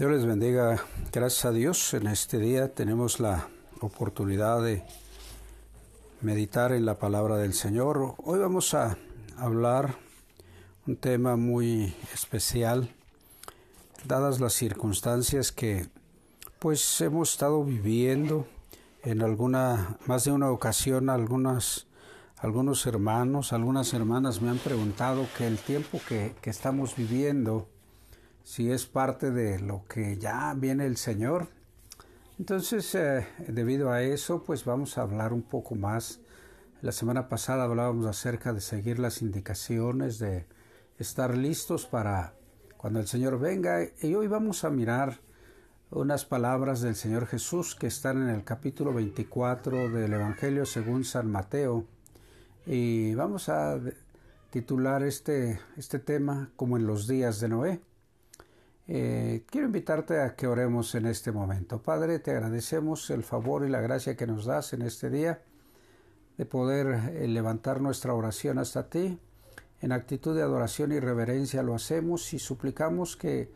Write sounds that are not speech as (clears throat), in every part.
Dios les bendiga. Gracias a Dios en este día tenemos la oportunidad de meditar en la palabra del Señor. Hoy vamos a hablar un tema muy especial, dadas las circunstancias que pues hemos estado viviendo en alguna, más de una ocasión, algunas, algunos hermanos, algunas hermanas me han preguntado que el tiempo que, que estamos viviendo, si es parte de lo que ya viene el Señor. Entonces, eh, debido a eso, pues vamos a hablar un poco más. La semana pasada hablábamos acerca de seguir las indicaciones, de estar listos para cuando el Señor venga. Y hoy vamos a mirar unas palabras del Señor Jesús que están en el capítulo 24 del Evangelio según San Mateo. Y vamos a titular este, este tema como en los días de Noé. Eh, quiero invitarte a que oremos en este momento. Padre, te agradecemos el favor y la gracia que nos das en este día de poder eh, levantar nuestra oración hasta ti. En actitud de adoración y reverencia lo hacemos y suplicamos que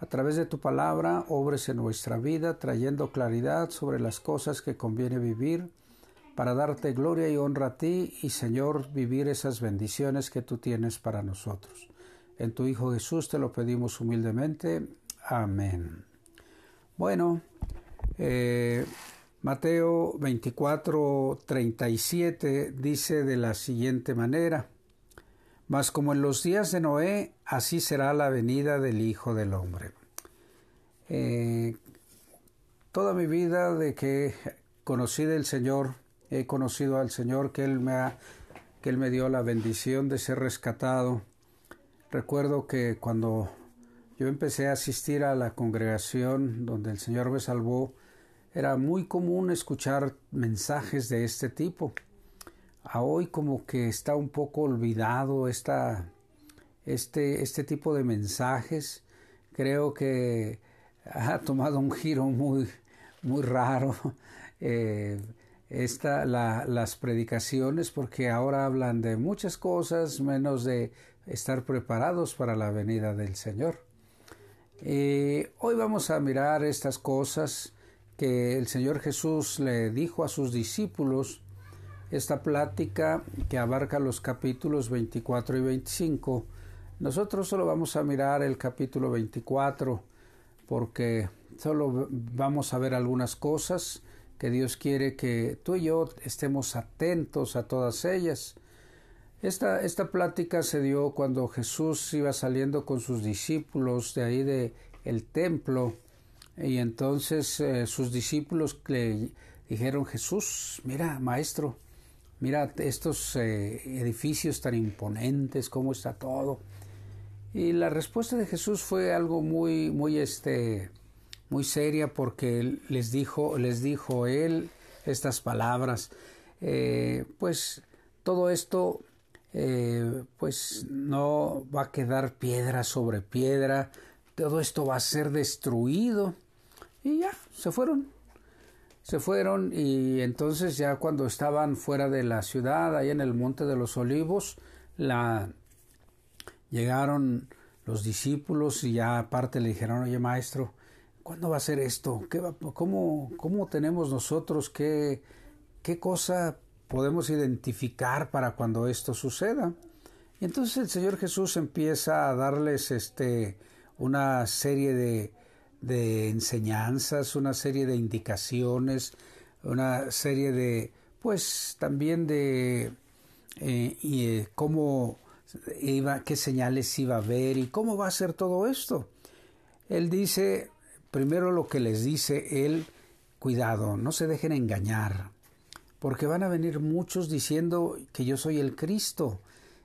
a través de tu palabra obres en nuestra vida, trayendo claridad sobre las cosas que conviene vivir, para darte gloria y honra a ti y Señor vivir esas bendiciones que tú tienes para nosotros. En tu Hijo Jesús te lo pedimos humildemente. Amén. Bueno, eh, Mateo 24, 37 dice de la siguiente manera, Mas como en los días de Noé, así será la venida del Hijo del Hombre. Eh, toda mi vida de que conocí del Señor, he conocido al Señor, que Él me, ha, que Él me dio la bendición de ser rescatado, Recuerdo que cuando yo empecé a asistir a la congregación donde el Señor me salvó, era muy común escuchar mensajes de este tipo. A hoy como que está un poco olvidado esta, este, este tipo de mensajes. Creo que ha (laughs) tomado un giro muy, muy raro. (laughs) Eh, esta, la, las predicaciones porque ahora hablan de muchas cosas menos de estar preparados para la venida del Señor. Eh, hoy vamos a mirar estas cosas que el Señor Jesús le dijo a sus discípulos, esta plática que abarca los capítulos 24 y 25. Nosotros solo vamos a mirar el capítulo 24 porque solo vamos a ver algunas cosas que Dios quiere que tú y yo estemos atentos a todas ellas. Esta, esta plática se dio cuando Jesús iba saliendo con sus discípulos de ahí de templo y entonces eh, sus discípulos le dijeron Jesús, mira maestro, mira estos eh, edificios tan imponentes, cómo está todo. Y la respuesta de Jesús fue algo muy, muy, este, muy seria porque les dijo, les dijo él estas palabras. Eh, pues todo esto eh, pues no va a quedar piedra sobre piedra, todo esto va a ser destruido. Y ya, se fueron. Se fueron y entonces ya cuando estaban fuera de la ciudad, ahí en el Monte de los Olivos, la llegaron los discípulos y ya aparte le dijeron, oye maestro, ¿cuándo va a ser esto? ¿Qué va, cómo, ¿Cómo tenemos nosotros? ¿Qué, qué cosa podemos identificar para cuando esto suceda. Y entonces el Señor Jesús empieza a darles este, una serie de, enseñanzas, una serie de indicaciones, una serie de, pues también de eh, y, eh, cómo iba, qué señales iba a ver y cómo va a ser todo esto. Él dice, primero lo que les dice él, cuidado, no se dejen engañar, porque van a venir muchos diciendo que yo soy el Cristo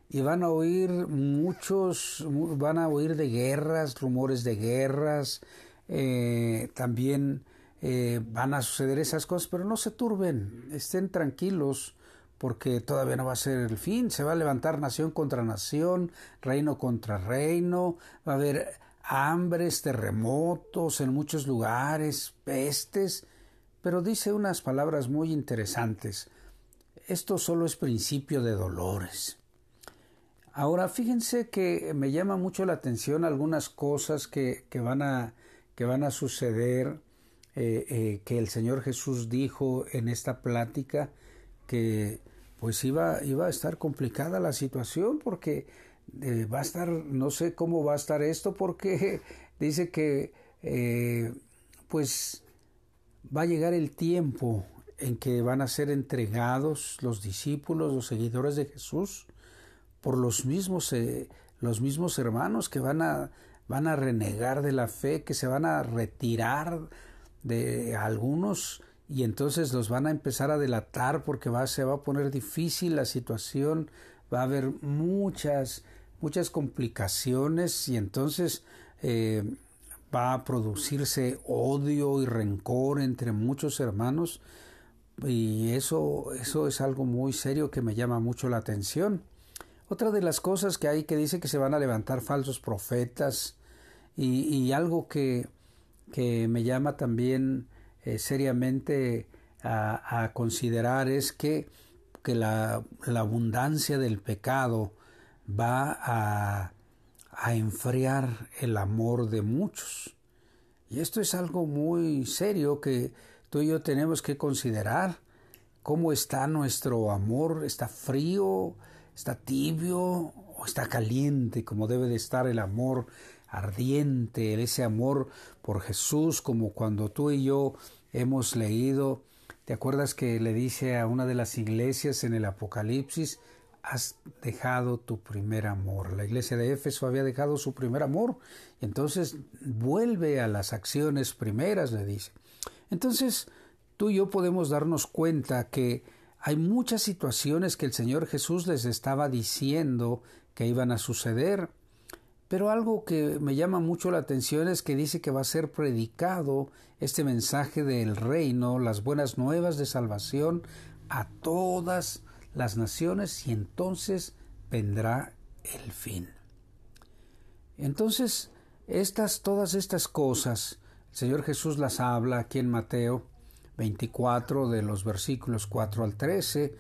y van a oír muchos, van a oír de guerras, rumores de guerras, eh, también eh, van a suceder esas cosas, pero no se turben, estén tranquilos porque todavía no va a ser el fin, se va a levantar nación contra nación, reino contra reino, va a haber hambres, terremotos en muchos lugares, pestes, pero dice unas palabras muy interesantes. Esto solo es principio de dolores. Ahora fíjense que me llama mucho la atención algunas cosas que, van a que van a suceder, eh, eh, que el Señor Jesús dijo en esta plática que pues iba, iba a estar complicada la situación porque eh, va a estar, no sé cómo va a estar esto porque (laughs) dice que pues va a llegar el tiempo en que van a ser entregados los discípulos, los seguidores de Jesús, por los mismos, eh, los mismos hermanos que van a, van a renegar de la fe, que se van a retirar de algunos y entonces los van a empezar a delatar porque va, se va a poner difícil la situación, va a haber muchas, muchas complicaciones y entonces eh, va a producirse odio y rencor entre muchos hermanos y eso, eso es algo muy serio que me llama mucho la atención. Otra de las cosas que hay que dice que se van a levantar falsos profetas y, algo que, que, me llama también eh, seriamente a, considerar es que, que la, la, abundancia del pecado va a, a enfriar el amor de muchos. Y esto es algo muy serio que tú y yo tenemos que considerar. ¿Cómo está nuestro amor? ¿Está frío? está tibio o está caliente, como debe de estar el amor ardiente, ese amor por Jesús, como cuando tú y yo hemos leído, ¿te acuerdas que le dice a una de las iglesias en el Apocalipsis, has dejado tu primer amor? La iglesia de Éfeso había dejado su primer amor, y entonces vuelve a las acciones primeras, le dice. Entonces, tú y yo podemos darnos cuenta que hay muchas situaciones que el Señor Jesús les estaba diciendo que iban a suceder, pero algo que me llama mucho la atención es que dice que va a ser predicado este mensaje del reino, las buenas nuevas de salvación a todas las naciones y entonces vendrá el fin. Entonces, estas todas estas cosas, el Señor Jesús las habla aquí en Mateo 24 de los versículos 4 al 13,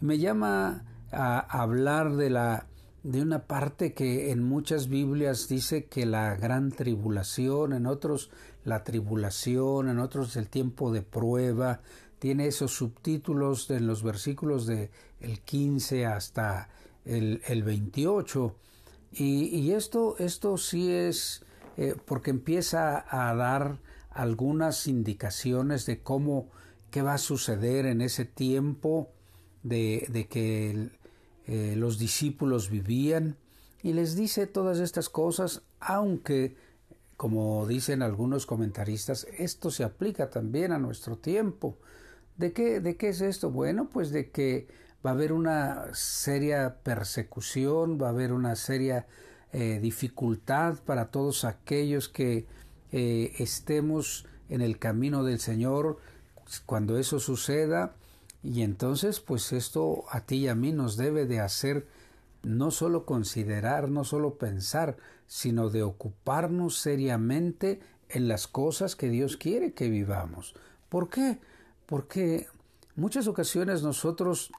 me llama a hablar de la de una parte que en muchas Biblias dice que la gran tribulación, en otros la tribulación, en otros el tiempo de prueba, tiene esos subtítulos en los versículos de el 15 hasta el, el 28. Y, y, esto, esto sí es eh, porque empieza a dar algunas indicaciones de cómo, qué va a suceder en ese tiempo de, de que eh, los discípulos vivían y les dice todas estas cosas, aunque, como dicen algunos comentaristas, esto se aplica también a nuestro tiempo. ¿De qué, de qué es esto? Bueno, pues de que va a haber una seria persecución, va a haber una seria eh, dificultad para todos aquellos que eh, estemos en el camino del Señor cuando eso suceda y entonces pues esto a ti y a mí nos debe de hacer no solo considerar, no solo pensar, sino de ocuparnos seriamente en las cosas que Dios quiere que vivamos. ¿Por qué? Porque muchas ocasiones nosotros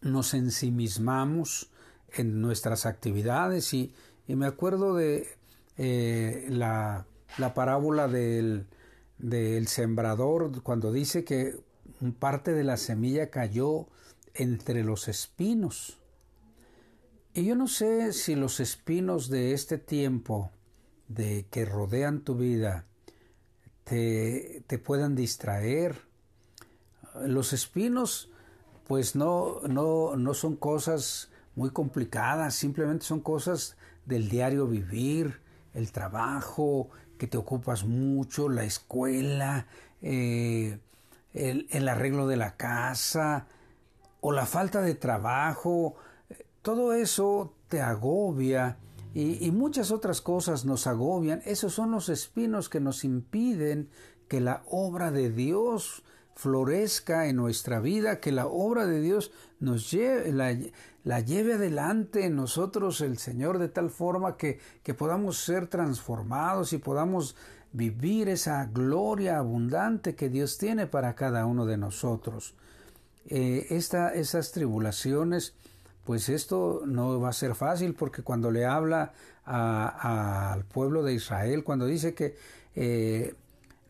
nos ensimismamos en nuestras actividades y, me acuerdo de eh, la la parábola del, del sembrador cuando dice que parte de la semilla cayó entre los espinos. Y yo no sé si los espinos de este tiempo, de que rodean tu vida, te, te puedan distraer. Los espinos, pues no, no, no son cosas muy complicadas, simplemente son cosas del diario vivir, el trabajo, que te ocupas mucho, la escuela, eh, el, arreglo de la casa o la falta de trabajo, todo eso te agobia y, y, muchas otras cosas nos agobian. Esos son los espinos que nos impiden que la obra de Dios florezca en nuestra vida, que la obra de Dios nos lleve, la, lleve adelante en nosotros el Señor de tal forma que, que podamos ser transformados y podamos vivir esa gloria abundante que Dios tiene para cada uno de nosotros. Eh, esas tribulaciones, pues esto no va a ser fácil porque cuando le habla al pueblo de Israel, cuando dice que eh,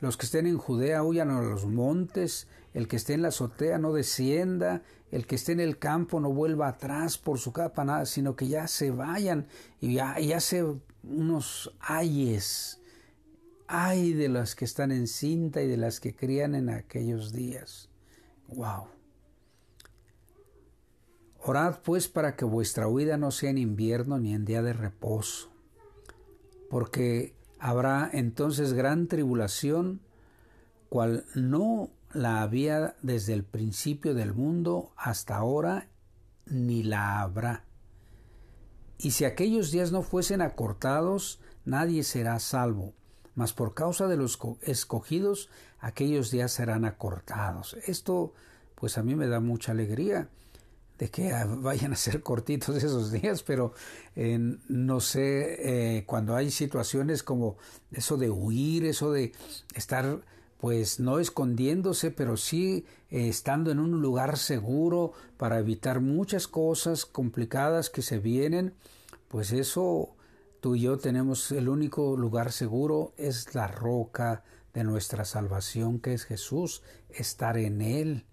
los que estén en Judea huyan a los montes, el que esté en la azotea no descienda, el que esté en el campo no vuelva atrás por su capa, nada, sino que ya se vayan y ya, y hace unos ayes, ay de las que están en cinta y de las que crían en aquellos días. Wow. Orad pues para que vuestra huida no sea en invierno ni en día de reposo, porque habrá entonces gran tribulación, cual no la había desde el principio del mundo hasta ahora, ni la habrá. Y si aquellos días no fuesen acortados, nadie será salvo, mas por causa de los escogidos, aquellos días serán acortados. Esto, pues a mí me da mucha alegría de que (laughs) vayan a ser cortitos esos días, pero eh, no sé, eh, cuando hay situaciones como eso de huir, eso de estar pues no escondiéndose, pero sí eh, estando en un lugar seguro para evitar muchas cosas complicadas que se vienen, pues eso tú y yo tenemos el único lugar seguro es la roca de nuestra salvación que es Jesús, estar en Él.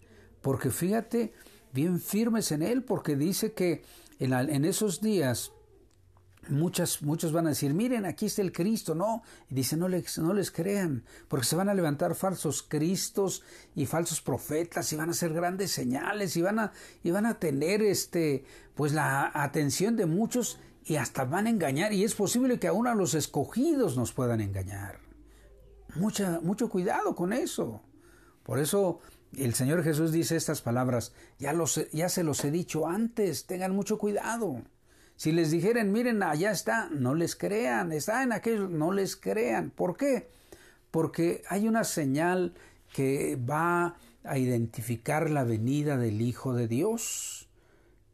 Porque fíjate, bien firmes en Él, porque dice que en, esos días muchas, muchos van a decir, miren, aquí está el Cristo, no, y dice, no les, no les crean, porque se van a levantar falsos Cristos y falsos profetas, y van a hacer grandes señales, y van a, y van a tener este, pues la atención de muchos, y hasta van a engañar, y es posible que aún a los escogidos nos puedan engañar. Mucha, mucho cuidado con eso. Por eso el Señor Jesús dice estas palabras, ya, los, ya se los he dicho antes, tengan mucho cuidado. Si les dijeren, miren, allá está, no les crean, está en aquello, no les crean. ¿Por qué? Porque hay una señal que va a identificar la venida del Hijo de Dios.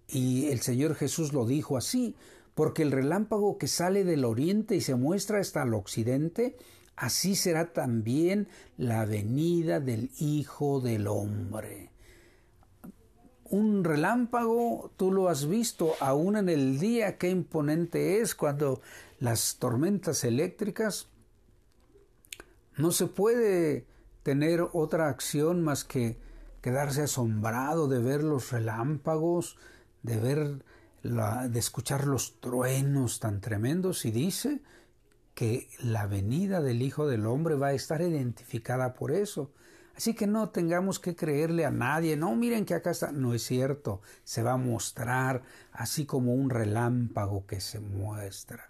Y el Señor Jesús lo dijo así, porque el relámpago que sale del oriente y se muestra hasta el occidente, así será también la venida del Hijo del Hombre. Un relámpago, tú lo has visto aún en el día, qué imponente es cuando las tormentas eléctricas no se puede tener otra acción más que quedarse asombrado de ver los relámpagos, de ver de escuchar los truenos tan tremendos y dice que la venida del Hijo del Hombre va a estar identificada por eso. Así que no tengamos que creerle a nadie, no miren que acá está, no es cierto, se va a mostrar así como un relámpago que se muestra.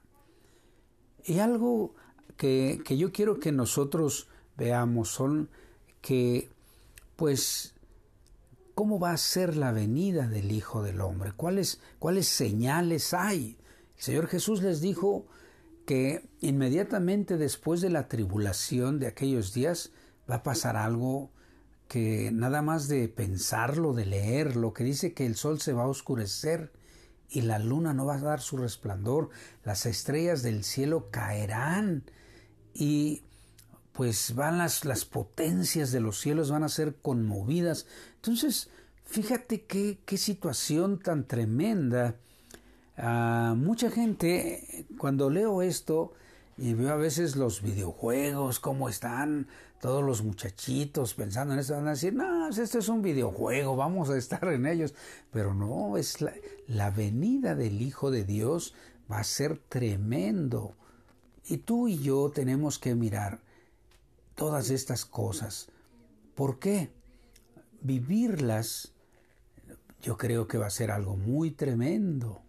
Y algo que, que yo quiero que nosotros veamos son que, pues, ¿cómo va a ser la venida del Hijo del Hombre? ¿Cuáles, cuáles señales hay? El Señor Jesús les dijo, que inmediatamente después de la tribulación de aquellos días va a pasar algo que nada más de pensarlo, de leerlo, que dice que el sol se va a oscurecer y la luna no va a dar su resplandor, las estrellas del cielo caerán y pues van las, las potencias de los cielos van a ser conmovidas. Entonces, fíjate qué, qué situación tan tremenda mucha gente, cuando leo esto y veo a veces los videojuegos, cómo están todos los muchachitos pensando en esto, van a decir, no, este es un videojuego, vamos a estar en ellos. Pero no, es la, la venida del Hijo de Dios va a ser tremendo. Y tú y yo tenemos que mirar todas estas cosas. ¿Por qué? Vivirlas yo creo que va a ser algo muy tremendo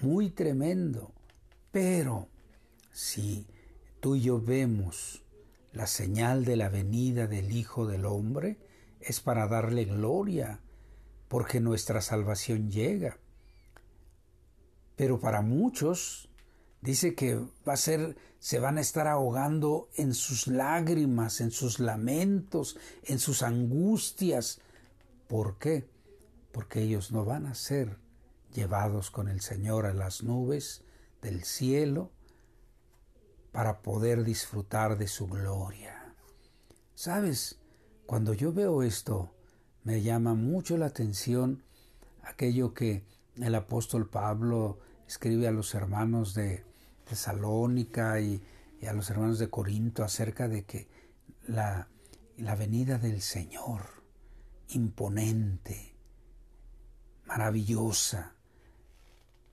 muy tremendo. Pero si tú y yo vemos la señal de la venida del Hijo del Hombre, es para darle gloria, porque nuestra salvación llega. Pero para muchos dice que va a ser se van a estar ahogando en sus lágrimas, en sus lamentos, en sus angustias. ¿Por qué? Porque ellos no van a ser llevados con el Señor a las nubes del cielo para poder disfrutar de su gloria. ¿Sabes? Cuando yo veo esto, me llama mucho la atención aquello que el apóstol Pablo escribe a los hermanos de Tesalónica y y a los hermanos de Corinto acerca de que la, la venida del Señor, imponente, maravillosa,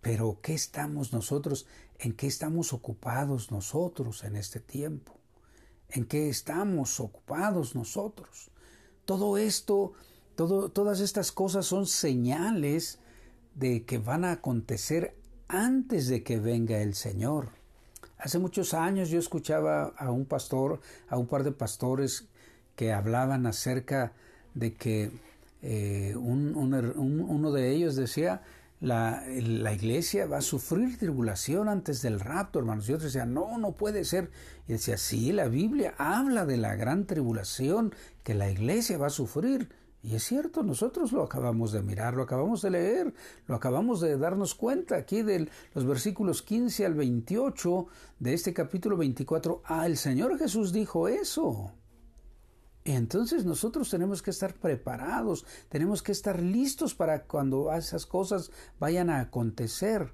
pero ¿qué estamos nosotros? ¿En qué estamos ocupados nosotros en este tiempo? ¿En qué estamos ocupados nosotros? Todo esto, todo, todas estas cosas son señales de que van a acontecer antes de que venga el Señor. Hace muchos años yo escuchaba a un pastor, a un par de pastores que hablaban acerca de que eh, uno de ellos decía, la, la, iglesia va a sufrir tribulación antes del rapto, hermanos. Y otros decían, no, no puede ser. Y decía, sí, la Biblia habla de la gran tribulación que la iglesia va a sufrir. Y es cierto, nosotros lo acabamos de mirar, lo acabamos de leer, lo acabamos de darnos cuenta aquí de los versículos 15 al 28 de este capítulo 24. Ah, el Señor Jesús dijo eso. Entonces nosotros tenemos que estar preparados, tenemos que estar listos para cuando esas cosas vayan a acontecer.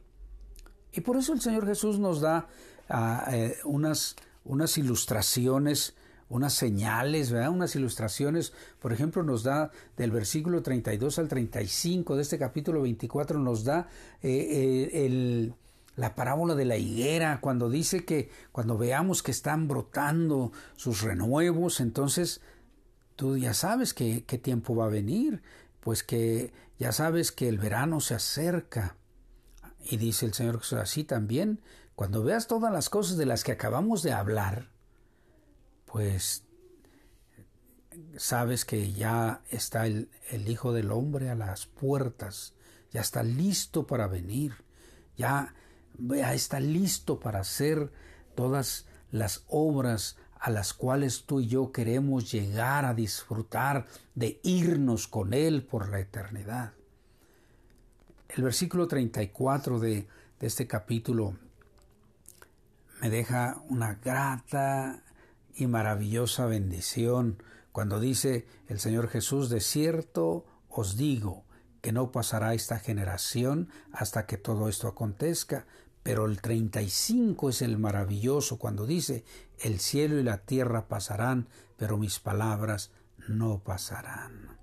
Y por eso el Señor Jesús nos da ah, eh, unas, unas ilustraciones unas señales, ¿verdad? unas ilustraciones. Por ejemplo, nos da del versículo 32 al 35 de este capítulo 24, nos da eh, eh, la parábola de la higuera, cuando dice que cuando veamos que están brotando sus renuevos, entonces tú ya sabes que, qué tiempo va a venir, pues que ya sabes que el verano se acerca. Y dice el Señor Jesús así también, cuando veas todas las cosas de las que acabamos de hablar, pues sabes que ya está el, Hijo del Hombre a las puertas, ya está listo para venir, ya, ya está listo para hacer todas las obras a las cuales tú y yo queremos llegar a disfrutar de irnos con Él por la eternidad. El versículo 34 de, de este capítulo me deja una grata y maravillosa bendición cuando dice el Señor Jesús, de cierto os digo que no pasará esta generación hasta que todo esto acontezca. Pero el 35 es el maravilloso cuando dice, el cielo y la tierra pasarán, pero mis palabras no pasarán.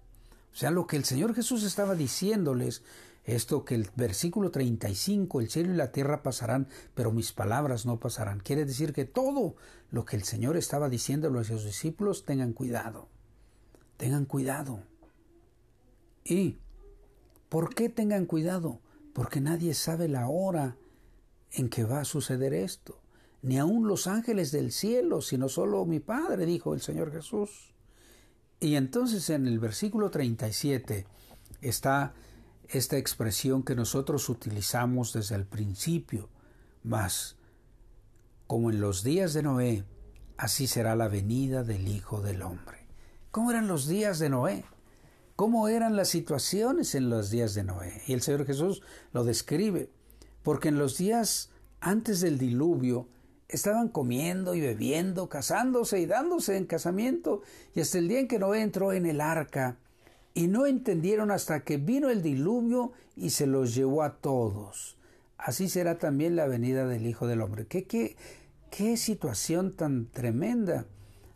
O sea, lo que el Señor Jesús estaba diciéndoles esto que el versículo 35, el cielo y la tierra pasarán, pero mis palabras no pasarán. Quiere decir que todo lo que el Señor estaba diciéndolo a sus discípulos, tengan cuidado. Tengan cuidado. ¿Y por qué tengan cuidado? Porque nadie sabe la hora en que va a suceder esto. Ni aun los ángeles del cielo, sino solo mi Padre, dijo el Señor Jesús. Y entonces en el versículo 37 está esta expresión que nosotros utilizamos desde el principio, mas como en los días de Noé, así será la venida del Hijo del Hombre. ¿Cómo eran los días de Noé? ¿Cómo eran las situaciones en los días de Noé? Y el Señor Jesús lo describe, porque en los días antes del diluvio estaban comiendo y bebiendo, casándose y dándose en casamiento, y hasta el día en que Noé entró en el arca, y no entendieron hasta que vino el diluvio y se los llevó a todos. Así será también la venida del Hijo del Hombre. ¿Qué, qué, qué situación tan tremenda?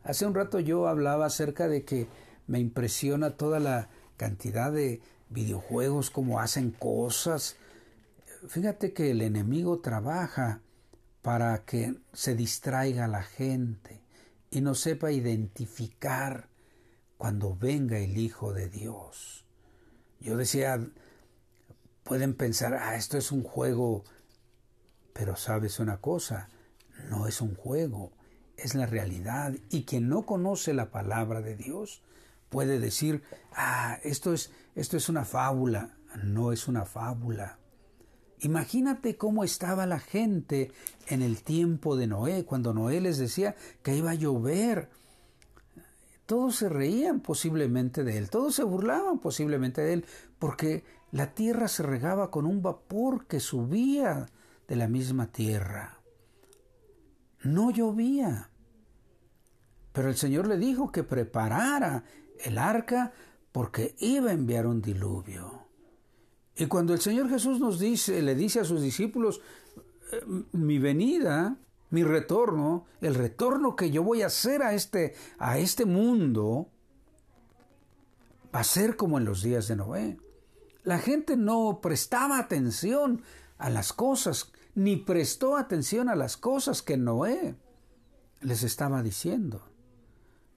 Hace un rato yo hablaba acerca de que me impresiona toda la cantidad de videojuegos, cómo hacen cosas. Fíjate que el enemigo trabaja para que se distraiga la gente y no sepa identificar cuando venga el Hijo de Dios. Yo decía, pueden pensar, ah, esto es un juego, pero sabes una cosa, no es un juego, es la realidad. Y quien no conoce la palabra de Dios puede decir, ah, esto es, esto es una fábula. No es una fábula. Imagínate cómo estaba la gente en el tiempo de Noé, cuando Noé les decía que iba a llover todos se reían posiblemente de él, todos se burlaban posiblemente de él, porque la tierra se regaba con un vapor que subía de la misma tierra. No llovía. Pero el Señor le dijo que preparara el arca porque iba a enviar un diluvio. Y cuando el Señor Jesús nos dice, le dice a sus discípulos, eh, mi venida Mi retorno, el retorno que yo voy a hacer a este, a este mundo, va a ser como en los días de Noé. La gente no prestaba atención a las cosas, ni prestó atención a las cosas que Noé les estaba diciendo.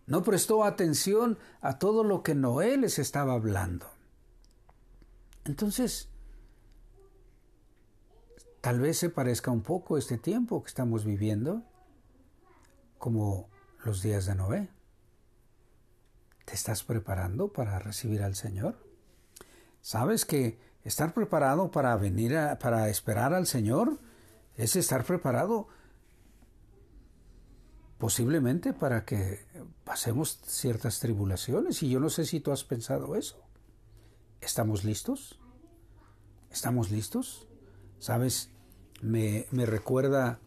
No prestó atención a todo lo que Noé les estaba hablando. Entonces, tal vez se parezca un poco este tiempo que estamos viviendo como los días de Noé. ¿Te estás preparando para recibir al Señor? ¿Sabes que estar preparado para venir a, para esperar al Señor es estar preparado posiblemente para que pasemos ciertas tribulaciones y yo no sé si tú has pensado eso. ¿Estamos listos? ¿Estamos listos? ¿Sabes? Me, me recuerda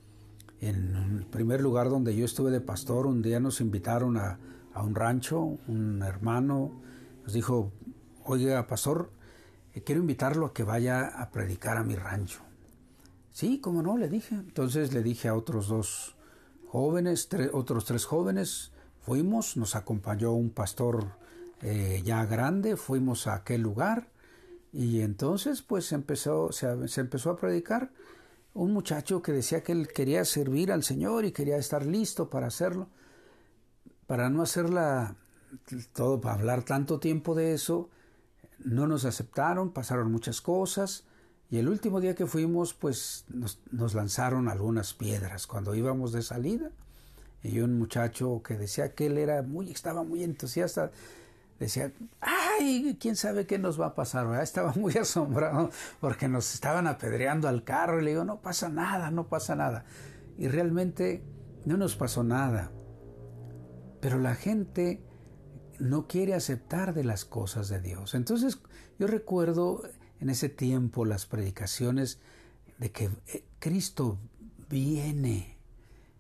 en el primer lugar donde yo estuve de pastor, un día nos invitaron a, a un rancho, un hermano nos dijo, oiga, pastor, eh, quiero invitarlo a que vaya a predicar a mi rancho. Sí, cómo no, le dije. Entonces le dije a otros dos jóvenes, otros tres jóvenes, fuimos, nos acompañó un pastor eh, ya grande, fuimos a aquel lugar y entonces pues empezó, se, empezó a predicar un muchacho que decía que él quería servir al Señor y quería estar listo para hacerlo. Para no hacerla todo, para hablar tanto tiempo de eso, no nos aceptaron, pasaron muchas cosas, y el último día que fuimos, pues nos, lanzaron algunas piedras cuando íbamos de salida. Y un muchacho que decía que él era muy, estaba muy entusiasta, decía, ay, quién sabe qué nos va a pasar, Estaba muy (laughs) asombrado porque nos estaban apedreando al carro y le digo, no pasa nada, no pasa nada. Y realmente no nos pasó nada. Pero la gente no quiere aceptar de las cosas de Dios. Entonces yo recuerdo en ese tiempo las predicaciones de que eh, Cristo viene.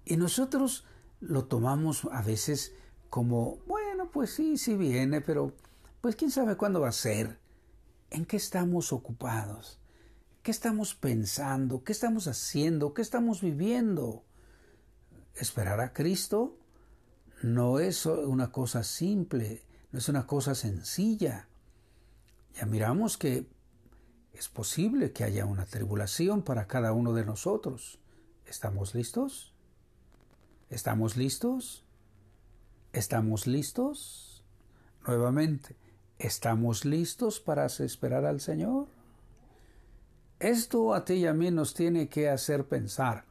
Y nosotros lo tomamos a veces como, pues sí, sí viene, pero pues quién sabe cuándo va a ser. ¿En qué estamos ocupados? ¿Qué estamos pensando? ¿Qué estamos haciendo? ¿Qué estamos viviendo? Esperar a Cristo no es una cosa simple, no es una cosa sencilla. Ya miramos que es posible que haya una tribulación para cada uno de nosotros. ¿Estamos listos? ¿Estamos listos? ¿Estamos listos? Nuevamente, ¿estamos listos para esperar al Señor? Esto a ti y a mí nos tiene que hacer pensar.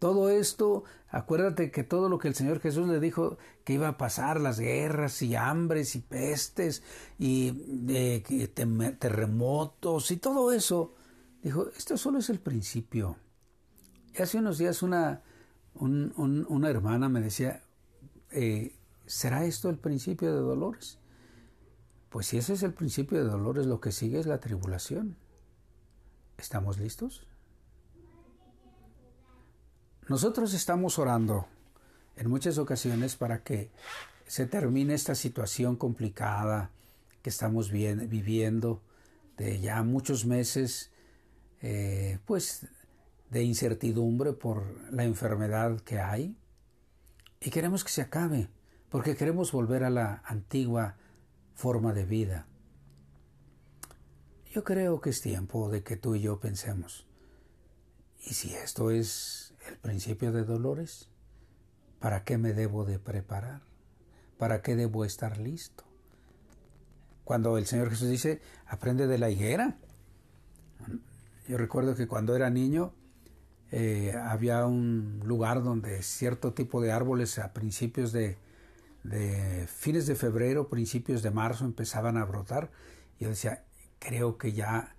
Todo esto, acuérdate que todo lo que el Señor Jesús le dijo que iba a pasar, las guerras y hambres y pestes y eh, terremotos y todo eso, dijo, esto solo es el principio. Y hace unos días una, una hermana me decía, eh, ¿será esto el principio de dolores? Pues si ese es el principio de dolores, lo que sigue es la tribulación. ¿Estamos listos? Nosotros estamos orando en muchas ocasiones para que se termine esta situación complicada que estamos viviendo de ya muchos meses, eh, pues de incertidumbre por la enfermedad que hay. Y queremos que se acabe, porque queremos volver a la antigua forma de vida. Yo creo que es tiempo de que tú y yo pensemos, ¿y si esto es el principio de dolores. ¿Para qué me debo de preparar? ¿Para qué debo estar listo? Cuando el Señor Jesús dice, aprende de la higuera. Yo recuerdo que cuando era niño eh, había un lugar donde cierto tipo de árboles a principios de, de fines de febrero, principios de marzo empezaban a brotar. Yo decía, creo que ya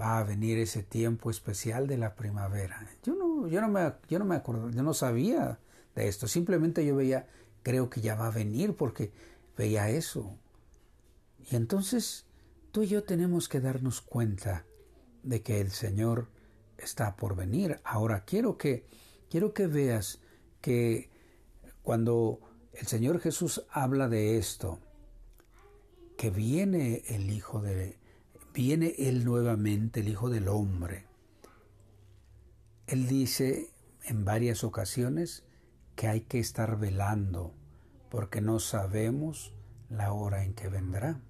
va a venir ese tiempo especial de la primavera. Yo no, yo no me, yo no me acuerdo, yo no sabía de esto. Simplemente yo veía, creo que ya va a venir porque veía eso. Y entonces tú y yo tenemos que darnos cuenta de que el Señor está por venir. Ahora quiero que, quiero que veas que cuando el Señor Jesús habla de esto, que viene el Hijo de, viene Él nuevamente, el Hijo del Hombre. Él dice en varias ocasiones que hay que estar velando porque no sabemos la hora en que vendrá.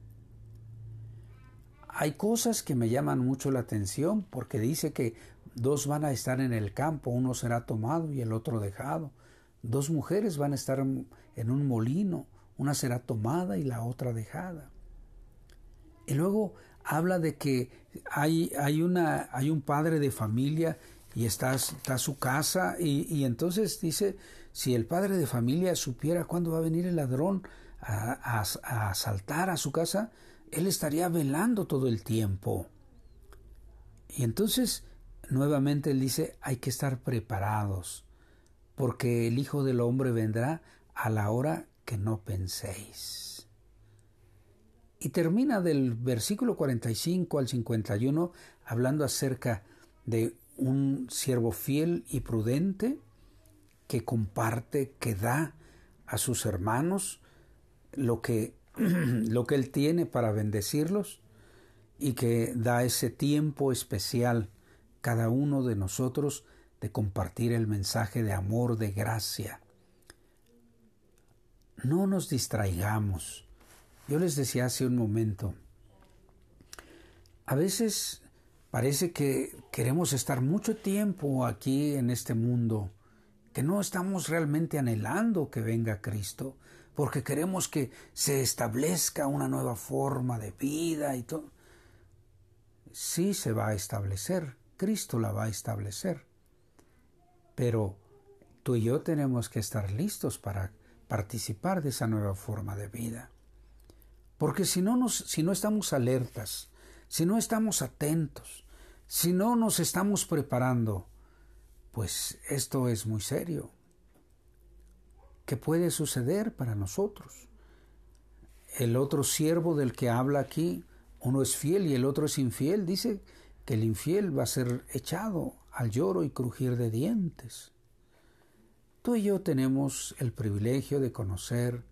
Hay cosas que me llaman mucho la atención porque dice que dos van a estar en el campo, uno será tomado y el otro dejado. Dos mujeres van a estar en un molino, una será tomada y la otra dejada. Y luego habla de que hay, hay, una, hay un padre de familia y está, está su casa y, y, entonces dice, si el padre de familia supiera cuándo va a venir el ladrón a, a, asaltar a su casa, él estaría velando todo el tiempo. Y entonces nuevamente él dice, hay que estar preparados, porque el Hijo del Hombre vendrá a la hora que no penséis. Y termina del versículo 45 al 51 hablando acerca de un siervo fiel y prudente que comparte, que da a sus hermanos lo que, (clears throat) lo que él tiene para bendecirlos y que da ese tiempo especial cada uno de nosotros de compartir el mensaje de amor, de gracia. No nos distraigamos. Yo les decía hace un momento, a veces Parece que queremos estar mucho tiempo aquí en este mundo, que no estamos realmente anhelando que venga Cristo, porque queremos que se establezca una nueva forma de vida y todo. Sí se va a establecer, Cristo la va a establecer, pero tú y yo tenemos que estar listos para participar de esa nueva forma de vida. Porque si no, nos, si no estamos alertas, si no estamos atentos, si no nos estamos preparando, pues esto es muy serio. ¿Qué puede suceder para nosotros? El otro siervo del que habla aquí, uno es fiel y el otro es infiel, dice que el infiel va a ser echado al lloro y crujir de dientes. Tú y yo tenemos el privilegio de conocer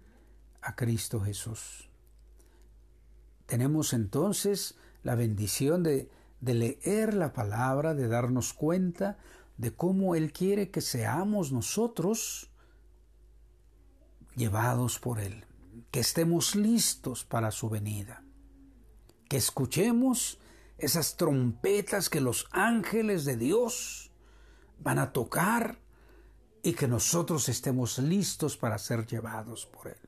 a Cristo Jesús. Tenemos entonces la bendición de leer la palabra, de darnos cuenta de cómo Él quiere que seamos nosotros llevados por Él, que estemos listos para su venida, que escuchemos esas trompetas que los ángeles de Dios van a tocar y que nosotros estemos listos para ser llevados por Él.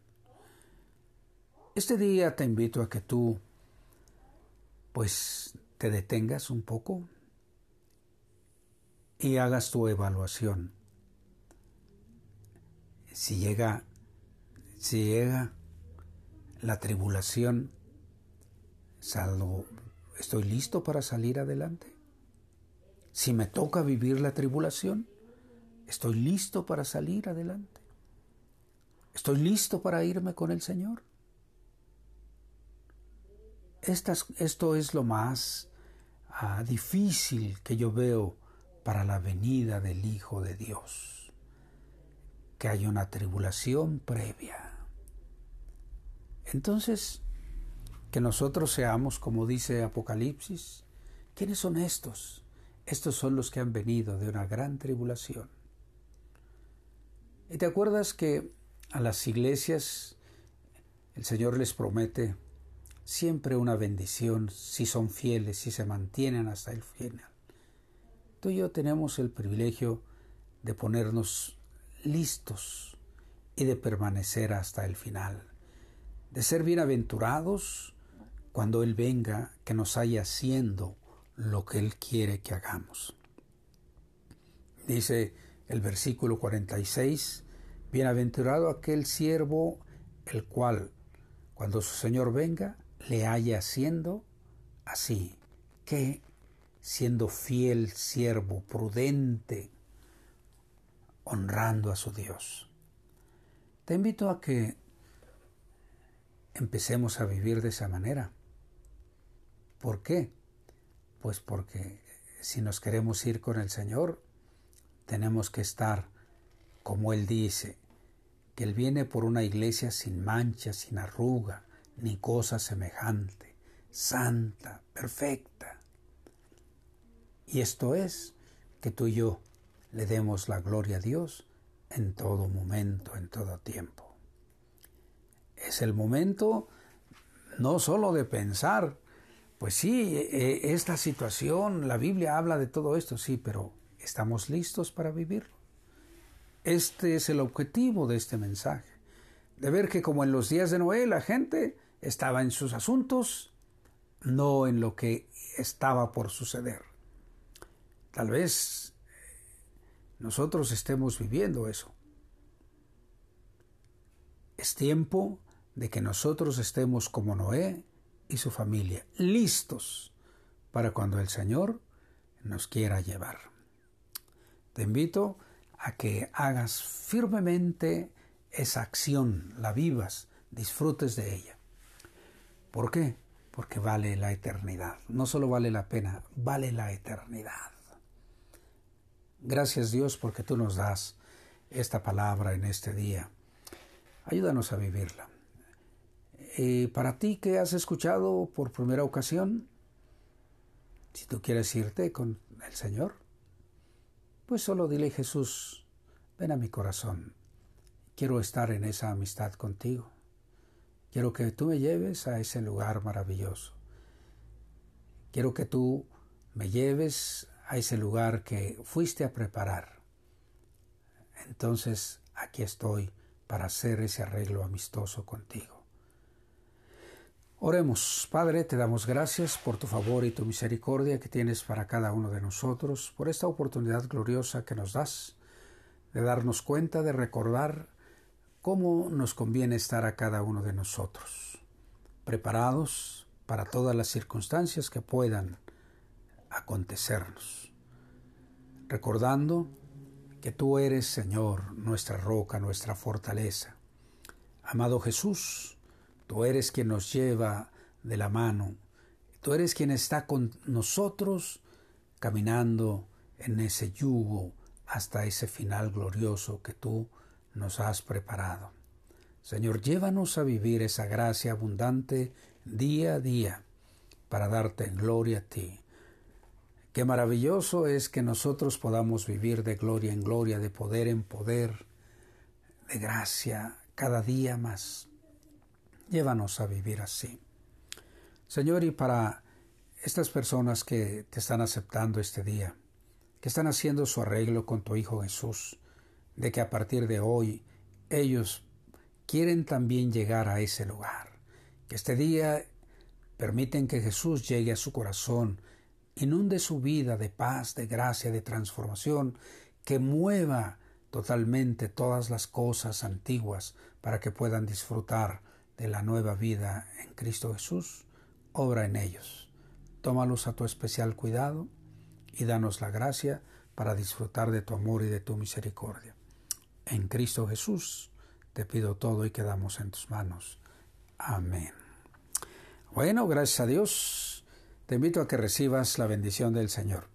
Este día te invito a que tú, pues, te detengas un poco y hagas tu evaluación. Si llega, si llega la tribulación, salgo, ¿estoy listo para salir adelante? Si me toca vivir la tribulación, ¿estoy listo para salir adelante? ¿Estoy listo para irme con el Señor? esto es lo más Ah, difícil que yo veo para la venida del Hijo de Dios, que hay una tribulación previa. Entonces, que nosotros seamos, como dice Apocalipsis, ¿quiénes son estos? Estos son los que han venido de una gran tribulación. ¿Y te acuerdas que a las iglesias el Señor les promete siempre una bendición si son fieles, si se mantienen hasta el final. Tú y yo tenemos el privilegio de ponernos listos y de permanecer hasta el final, de ser bienaventurados cuando Él venga, que nos haya haciendo lo que Él quiere que hagamos. Dice el versículo 46, Bienaventurado aquel siervo el cual, cuando su Señor venga, le haya haciendo así, que siendo fiel siervo, prudente, honrando a su Dios. Te invito a que empecemos a vivir de esa manera. ¿Por qué? Pues porque si nos queremos ir con el Señor, tenemos que estar, como Él dice, que Él viene por una iglesia sin mancha, sin arruga, ni cosa semejante, santa, perfecta. Y esto es que tú y yo le demos la gloria a Dios en todo momento, en todo tiempo. Es el momento no solo de pensar, pues sí, e, esta situación, la Biblia habla de todo esto, sí, pero ¿estamos listos para vivirlo? Este es el objetivo de este mensaje, de ver que como en los días de Noé la gente estaba en sus asuntos, no en lo que estaba por suceder. Tal vez nosotros estemos viviendo eso. Es tiempo de que nosotros estemos como Noé y su familia, listos para cuando el Señor nos quiera llevar. Te invito a que hagas firmemente esa acción, la vivas, disfrutes de ella. ¿Por qué? Porque vale la eternidad. No solo vale la pena, vale la eternidad. Gracias Dios porque tú nos das esta palabra en este día. Ayúdanos a vivirla. Y para ti que has escuchado por primera ocasión, si tú quieres irte con el Señor, pues solo dile Jesús, ven a mi corazón. Quiero estar en esa amistad contigo. Quiero que tú me lleves a ese lugar maravilloso. Quiero que tú me lleves a ese lugar que fuiste a preparar. Entonces aquí estoy para hacer ese arreglo amistoso contigo. Oremos, Padre, te damos gracias por tu favor y tu misericordia que tienes para cada uno de nosotros, por esta oportunidad gloriosa que nos das de darnos cuenta, de recordar cómo nos conviene estar a cada uno de nosotros, preparados para todas las circunstancias que puedan acontecernos, recordando que tú eres, Señor, nuestra roca, nuestra fortaleza. Amado Jesús, tú eres quien nos lleva de la mano, tú eres quien está con nosotros caminando en ese yugo hasta ese final glorioso que tú nos has preparado. Señor, llévanos a vivir esa gracia abundante día a día para darte gloria a ti. Qué maravilloso es que nosotros podamos vivir de gloria en gloria, de poder en poder, de gracia cada día más. Llévanos a vivir así. Señor, y para estas personas que te están aceptando este día, que están haciendo su arreglo con tu Hijo Jesús, de que a partir de hoy ellos quieren también llegar a ese lugar, que este día permiten que Jesús llegue a su corazón, inunde su vida de paz, de gracia, de transformación, que mueva totalmente todas las cosas antiguas para que puedan disfrutar de la nueva vida en Cristo Jesús, obra en ellos. Tómalos a tu especial cuidado y danos la gracia para disfrutar de tu amor y de tu misericordia. En Cristo Jesús te pido todo y quedamos en tus manos. Amén. Bueno, gracias a Dios te invito a que recibas la bendición del Señor.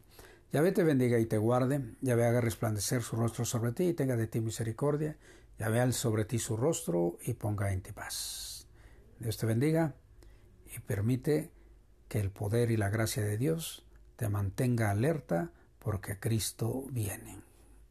Yahvé te bendiga y te guarde, Yahvé haga resplandecer su rostro sobre ti y tenga de ti misericordia, Yahvé al sobre ti su rostro y ponga en ti paz. Dios te bendiga y permite que el poder y la gracia de Dios te mantenga alerta porque Cristo viene.